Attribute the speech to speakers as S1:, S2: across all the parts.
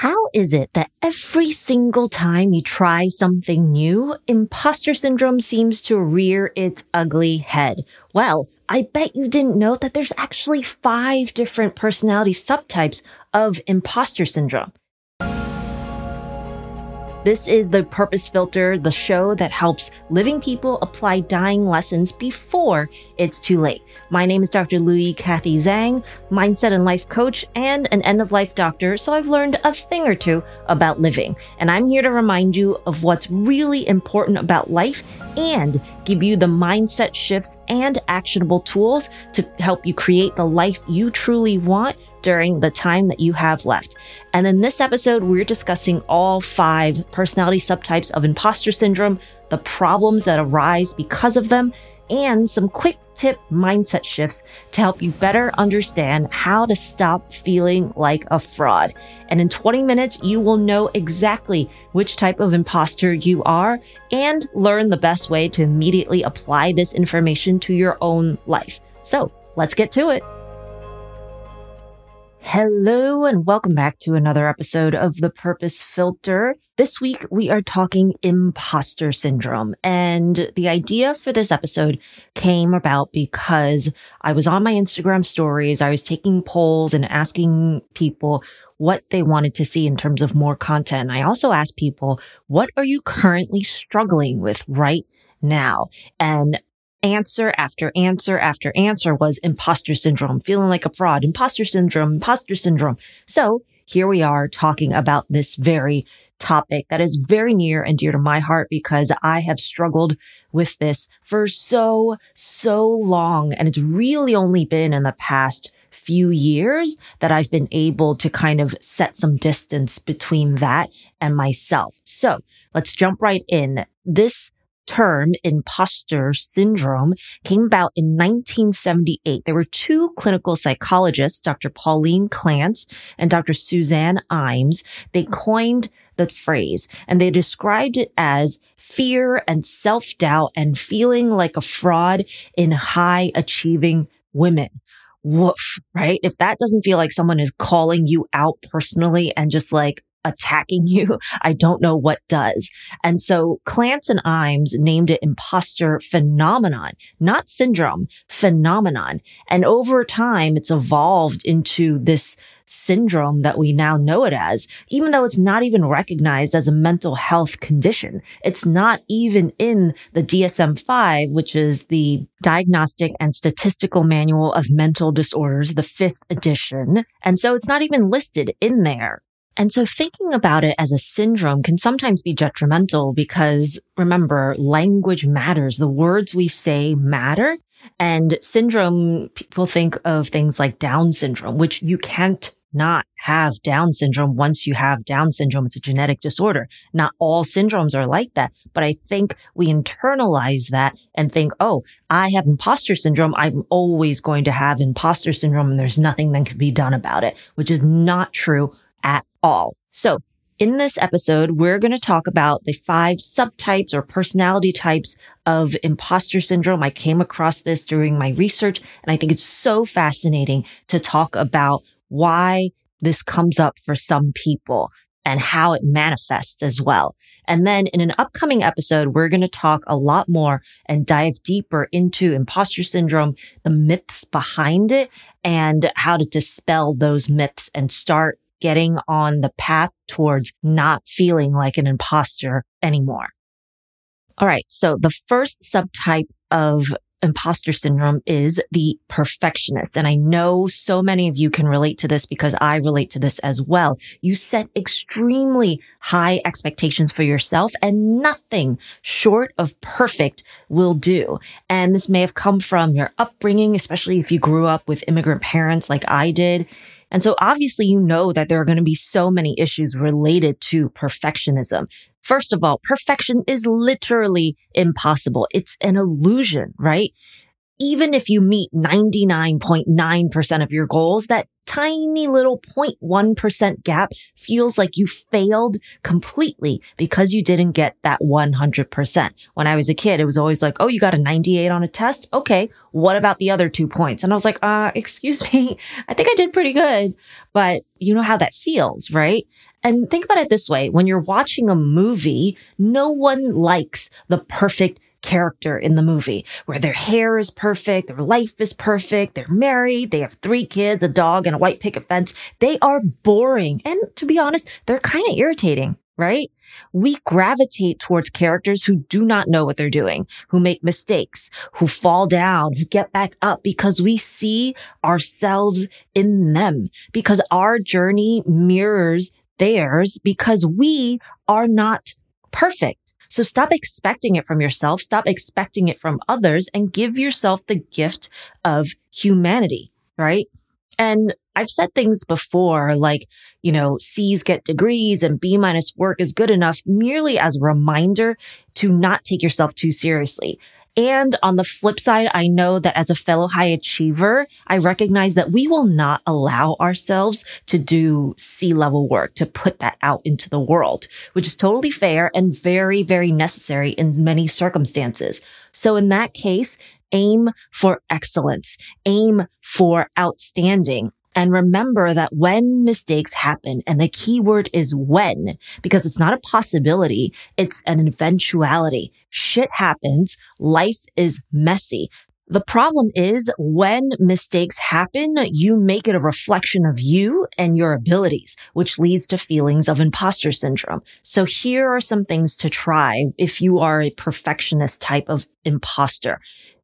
S1: How is it that every single time you try something new, imposter syndrome seems to rear its ugly head? Well, I bet you didn't know that there's actually five different personality subtypes of imposter syndrome. This is the Purpose Filter, the show that helps living people apply dying lessons before it's too late. My name is Dr. Louie Kathy Zhang, mindset and life coach and an end of life doctor. So I've learned a thing or two about living. And I'm here to remind you of what's really important about life and give you the mindset shifts and actionable tools to help you create the life you truly want during the time that you have left. And in this episode, we're discussing all five personality subtypes of imposter syndrome, the problems that arise because of them, and some quick tip mindset shifts to help you better understand how to stop feeling like a fraud. And in 20 minutes, you will know exactly which type of imposter you are and learn the best way to immediately apply this information to your own life. So let's get to it. Hello and welcome back to another episode of the Purpose Filter. This week we are talking imposter syndrome. And the idea for this episode came about because I was on my Instagram stories. I was taking polls and asking people what they wanted to see in terms of more content. I also asked people, what are you currently struggling with right now? And answer after answer after answer was imposter syndrome, feeling like a fraud, imposter syndrome, imposter syndrome. So here we are talking about this very topic that is very near and dear to my heart because I have struggled with this for so, so long. And it's really only been in the past few years that I've been able to kind of set some distance between that and myself. So let's jump right in. This term imposter syndrome came about in 1978. There were two clinical psychologists, Dr. Pauline Clance and Dr. Suzanne Imes. They coined the phrase and they described it as fear and self doubt and feeling like a fraud in high achieving women. Woof, right? If that doesn't feel like someone is calling you out personally and just like, attacking you, I don't know what does. And so Clance and Imes named it imposter phenomenon, not syndrome, phenomenon. And over time, it's evolved into this syndrome that we now know it as, even though it's not even recognized as a mental health condition. It's not even in the DSM-5, which is the Diagnostic and Statistical Manual of Mental Disorders, the fifth edition. And so it's not even listed in there. And so thinking about it as a syndrome can sometimes be detrimental because remember, language matters. The words we say matter. And syndrome, people think of things like Down syndrome, which you can't not have Down syndrome once you have Down syndrome. It's a genetic disorder. Not all syndromes are like that, but I think we internalize that and think, oh, I have imposter syndrome. I'm always going to have imposter syndrome and there's nothing that can be done about it, which is not true at all. So in this episode, we're going to talk about the five subtypes or personality types of imposter syndrome. I came across this during my research and I think it's so fascinating to talk about why this comes up for some people and how it manifests as well. And then in an upcoming episode, we're going to talk a lot more and dive deeper into imposter syndrome, the myths behind it and how to dispel those myths and start getting on the path towards not feeling like an imposter anymore. All right. So the first subtype of imposter syndrome is the perfectionist. And I know so many of you can relate to this because I relate to this as well. You set extremely high expectations for yourself and nothing short of perfect will do. And this may have come from your upbringing, especially if you grew up with immigrant parents like I did. And so obviously you know that there are going to be so many issues related to perfectionism. First of all, perfection is literally impossible. It's an illusion, right? Even if you meet 99.9% of your goals, that tiny little 0.1% gap feels like you failed completely because you didn't get that 100%. When I was a kid, it was always like, oh, you got a 98 on a test? Okay. What about the other two points? And I was like, uh, excuse me. I think I did pretty good, but you know how that feels, right? And think about it this way. When you're watching a movie, no one likes the perfect character in the movie where their hair is perfect, their life is perfect, they're married, they have three kids, a dog, and a white picket fence. They are boring. And to be honest, they're kind of irritating. Right? We gravitate towards characters who do not know what they're doing, who make mistakes, who fall down, who get back up because we see ourselves in them, because our journey mirrors theirs because we are not perfect. So stop expecting it from yourself. Stop expecting it from others and give yourself the gift of humanity, right? And I've said things before like, you know, C's get degrees and B minus work is good enough merely as a reminder to not take yourself too seriously. And on the flip side, I know that as a fellow high achiever, I recognize that we will not allow ourselves to do C level work, to put that out into the world, which is totally fair and very, very necessary in many circumstances. So in that case, aim for excellence, aim for outstanding. And remember that when mistakes happen, and the key word is when, because it's not a possibility, it's an eventuality. Shit happens. Life is messy. The problem is when mistakes happen, you make it a reflection of you and your abilities, which leads to feelings of imposter syndrome. So here are some things to try if you are a perfectionist type of imposter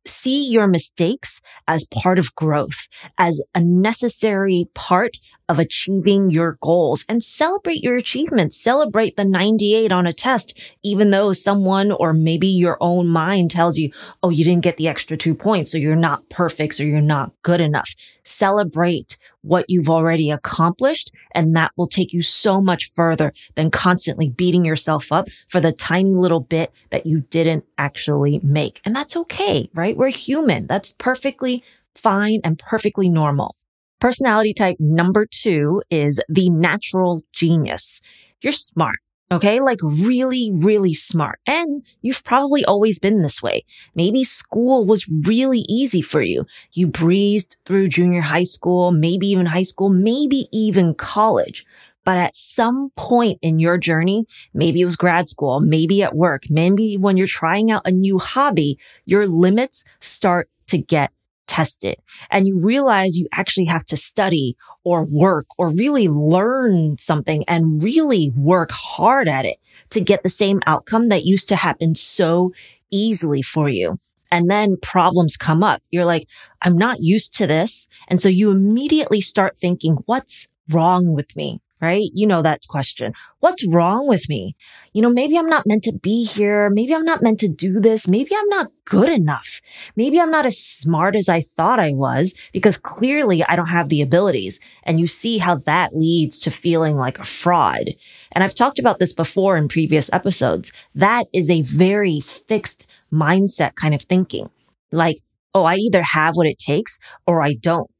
S1: see your mistakes as part of growth, as a necessary part of achieving your goals and celebrate your achievements. Celebrate the 98 on a test, even though someone or maybe your own mind tells you, Oh, you didn't get the extra two points. So you're not perfect. So you're not good enough. Celebrate what you've already accomplished. And that will take you so much further than constantly beating yourself up for the tiny little bit that you didn't actually make. And that's okay, right? We're human. That's perfectly fine and perfectly normal. Personality type number two is the natural genius. You're smart. Okay. Like really, really smart. And you've probably always been this way. Maybe school was really easy for you. You breezed through junior high school, maybe even high school, maybe even college. But at some point in your journey, maybe it was grad school, maybe at work, maybe when you're trying out a new hobby, your limits start to get tested and you realize you actually have to study or work or really learn something and really work hard at it to get the same outcome that used to happen so easily for you. And then problems come up. You're like, I'm not used to this. And so you immediately start thinking, what's wrong with me? Right? You know that question. What's wrong with me? You know, maybe I'm not meant to be here. Maybe I'm not meant to do this. Maybe I'm not good enough. Maybe I'm not as smart as I thought I was because clearly I don't have the abilities. And you see how that leads to feeling like a fraud. And I've talked about this before in previous episodes. That is a very fixed mindset kind of thinking. Like, oh, I either have what it takes or I don't.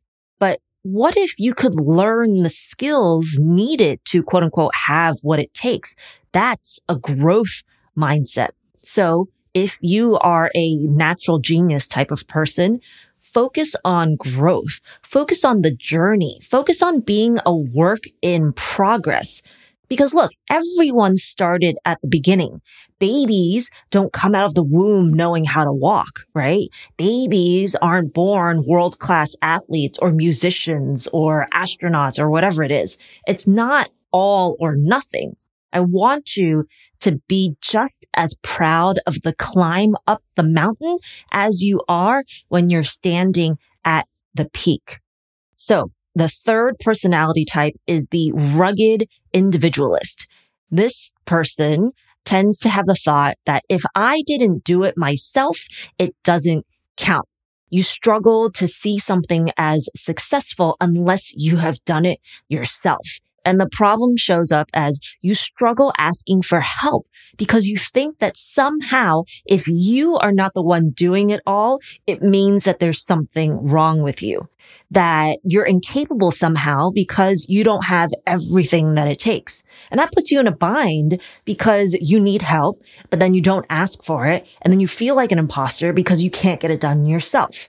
S1: What if you could learn the skills needed to quote unquote have what it takes? That's a growth mindset. So if you are a natural genius type of person, focus on growth, focus on the journey, focus on being a work in progress. Because look, everyone started at the beginning. Babies don't come out of the womb knowing how to walk, right? Babies aren't born world class athletes or musicians or astronauts or whatever it is. It's not all or nothing. I want you to be just as proud of the climb up the mountain as you are when you're standing at the peak. So the third personality type is the rugged individualist. This person tends to have the thought that if I didn't do it myself, it doesn't count. You struggle to see something as successful unless you have done it yourself. And the problem shows up as you struggle asking for help because you think that somehow if you are not the one doing it all, it means that there's something wrong with you, that you're incapable somehow because you don't have everything that it takes. And that puts you in a bind because you need help, but then you don't ask for it. And then you feel like an imposter because you can't get it done yourself.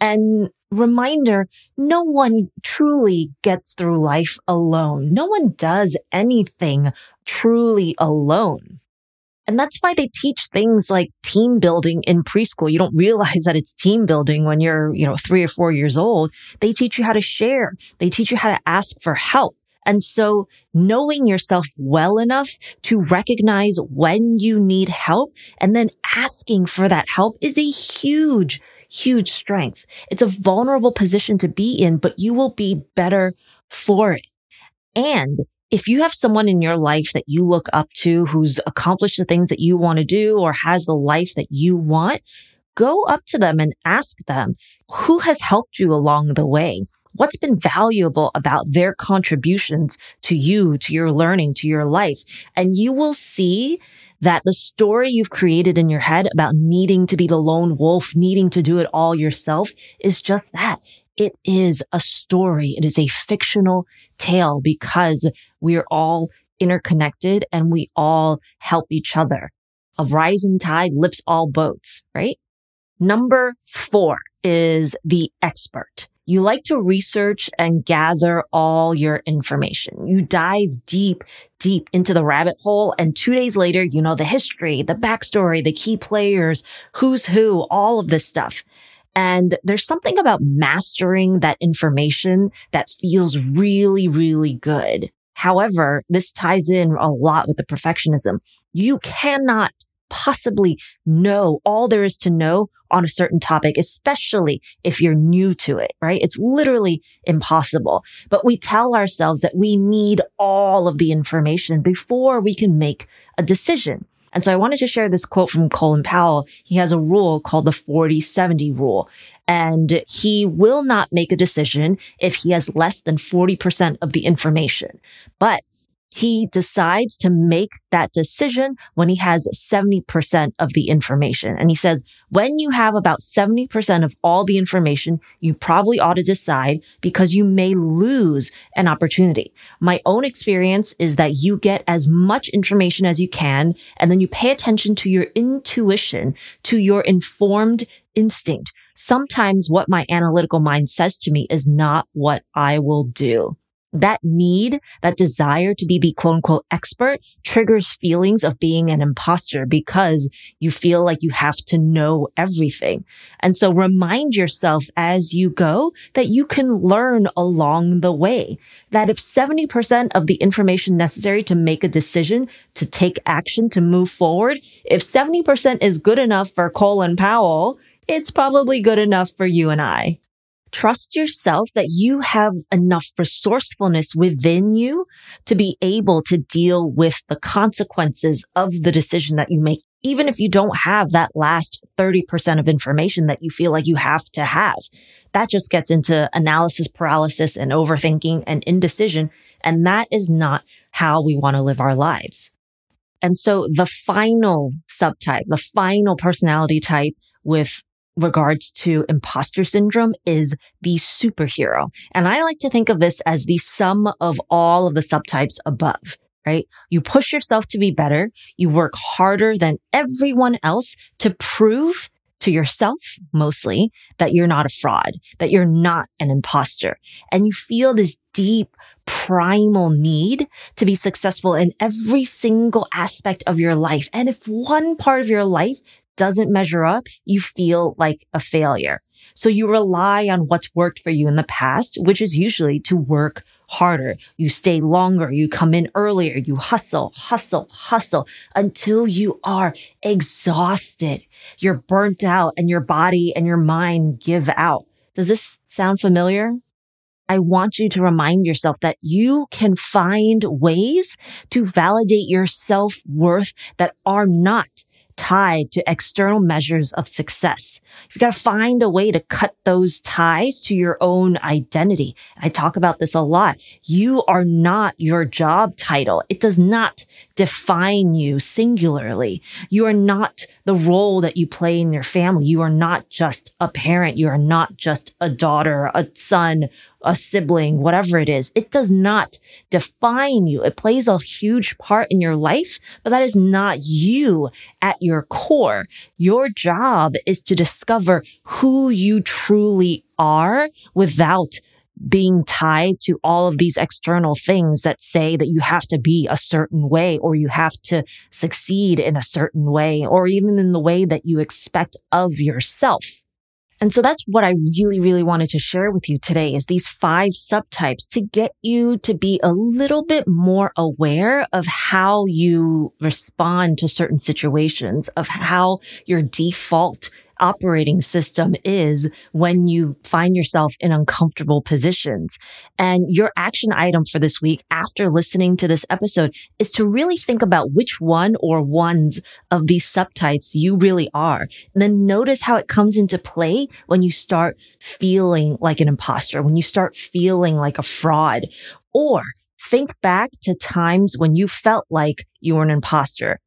S1: And reminder, no one truly gets through life alone. No one does anything truly alone. And that's why they teach things like team building in preschool. You don't realize that it's team building when you're, you know, three or four years old. They teach you how to share. They teach you how to ask for help. And so knowing yourself well enough to recognize when you need help and then asking for that help is a huge, huge strength. It's a vulnerable position to be in, but you will be better for it. And if you have someone in your life that you look up to who's accomplished the things that you want to do or has the life that you want, go up to them and ask them who has helped you along the way. What's been valuable about their contributions to you, to your learning, to your life? And you will see that the story you've created in your head about needing to be the lone wolf, needing to do it all yourself is just that. It is a story. It is a fictional tale because we're all interconnected and we all help each other. A rising tide lifts all boats, right? Number four is the expert. You like to research and gather all your information. You dive deep, deep into the rabbit hole. And two days later, you know the history, the backstory, the key players, who's who, all of this stuff. And there's something about mastering that information that feels really, really good. However, this ties in a lot with the perfectionism. You cannot possibly know all there is to know on a certain topic, especially if you're new to it, right? It's literally impossible. But we tell ourselves that we need all of the information before we can make a decision. And so I wanted to share this quote from Colin Powell. He has a rule called the 40-70 rule. And he will not make a decision if he has less than 40% of the information. But he decides to make that decision when he has 70% of the information. And he says, when you have about 70% of all the information, you probably ought to decide because you may lose an opportunity. My own experience is that you get as much information as you can, and then you pay attention to your intuition, to your informed instinct. Sometimes what my analytical mind says to me is not what I will do that need, that desire to be the quote unquote expert triggers feelings of being an imposter because you feel like you have to know everything. And so remind yourself as you go that you can learn along the way. That if 70% of the information necessary to make a decision, to take action, to move forward, if 70% is good enough for Colin Powell, it's probably good enough for you and I. Trust yourself that you have enough resourcefulness within you to be able to deal with the consequences of the decision that you make, even if you don't have that last 30% of information that you feel like you have to have. That just gets into analysis paralysis and overthinking and indecision. And that is not how we want to live our lives. And so the final subtype, the final personality type with regards to imposter syndrome is the superhero. And I like to think of this as the sum of all of the subtypes above. Right? You push yourself to be better. You work harder than everyone else to prove to yourself mostly that you're not a fraud, that you're not an imposter. And you feel this deep primal need to be successful in every single aspect of your life. And if one part of your life doesn't measure up, you feel like a failure. So you rely on what's worked for you in the past, which is usually to work harder. You stay longer. You come in earlier. You hustle, hustle, hustle until you are exhausted. You're burnt out and your body and your mind give out. Does this sound familiar? I want you to remind yourself that you can find ways to validate your self worth that are not tied to external measures of success. You've got to find a way to cut those ties to your own identity. I talk about this a lot. You are not your job title. It does not define you singularly. You are not the role that you play in your family. You are not just a parent. You are not just a daughter, a son, a sibling, whatever it is. It does not define you. It plays a huge part in your life, but that is not you at your core. Your job is to discover who you truly are without being tied to all of these external things that say that you have to be a certain way or you have to succeed in a certain way or even in the way that you expect of yourself. And so that's what I really, really wanted to share with you today is these five subtypes to get you to be a little bit more aware of how you respond to certain situations, of how your default operating system is when you find yourself in uncomfortable positions. And your action item for this week after listening to this episode is to really think about which one or ones of these subtypes you really are. And then notice how it comes into play when you start feeling like an imposter, when you start feeling like a fraud or think back to times when you felt like you were an imposter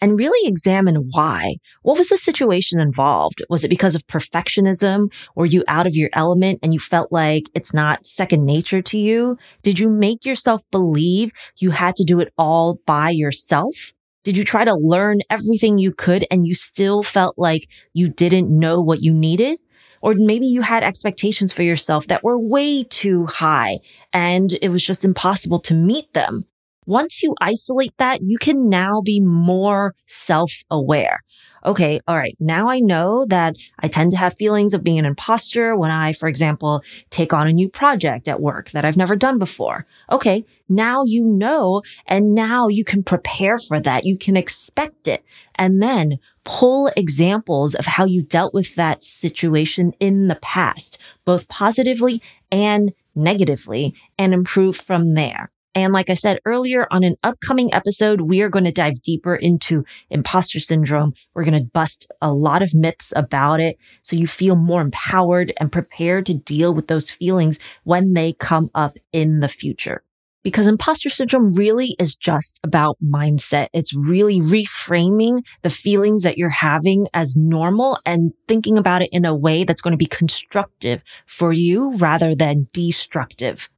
S1: and really examine why. What was the situation involved? Was it because of perfectionism? Were you out of your element and you felt like it's not second nature to you? Did you make yourself believe you had to do it all by yourself? Did you try to learn everything you could and you still felt like you didn't know what you needed? Or maybe you had expectations for yourself that were way too high and it was just impossible to meet them. Once you isolate that, you can now be more self-aware. Okay. All right. Now I know that I tend to have feelings of being an imposter when I, for example, take on a new project at work that I've never done before. Okay. Now you know, and now you can prepare for that. You can expect it and then pull examples of how you dealt with that situation in the past, both positively and negatively and improve from there. And like I said earlier, on an upcoming episode, we are going to dive deeper into imposter syndrome. We're going to bust a lot of myths about it so you feel more empowered and prepared to deal with those feelings when they come up in the future. Because imposter syndrome really is just about mindset. It's really reframing the feelings that you're having as normal and thinking about it in a way that's going to be constructive for you rather than destructive.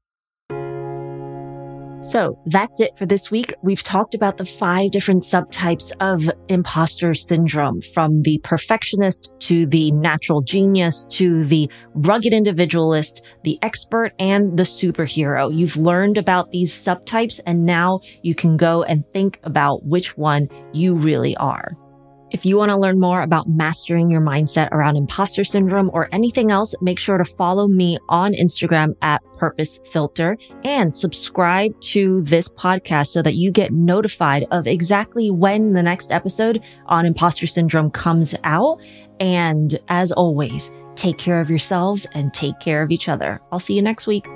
S1: So that's it for this week. We've talked about the five different subtypes of imposter syndrome from the perfectionist to the natural genius to the rugged individualist, the expert and the superhero. You've learned about these subtypes and now you can go and think about which one you really are. If you want to learn more about mastering your mindset around imposter syndrome or anything else, make sure to follow me on Instagram at Purpose Filter and subscribe to this podcast so that you get notified of exactly when the next episode on imposter syndrome comes out. And as always, take care of yourselves and take care of each other. I'll see you next week.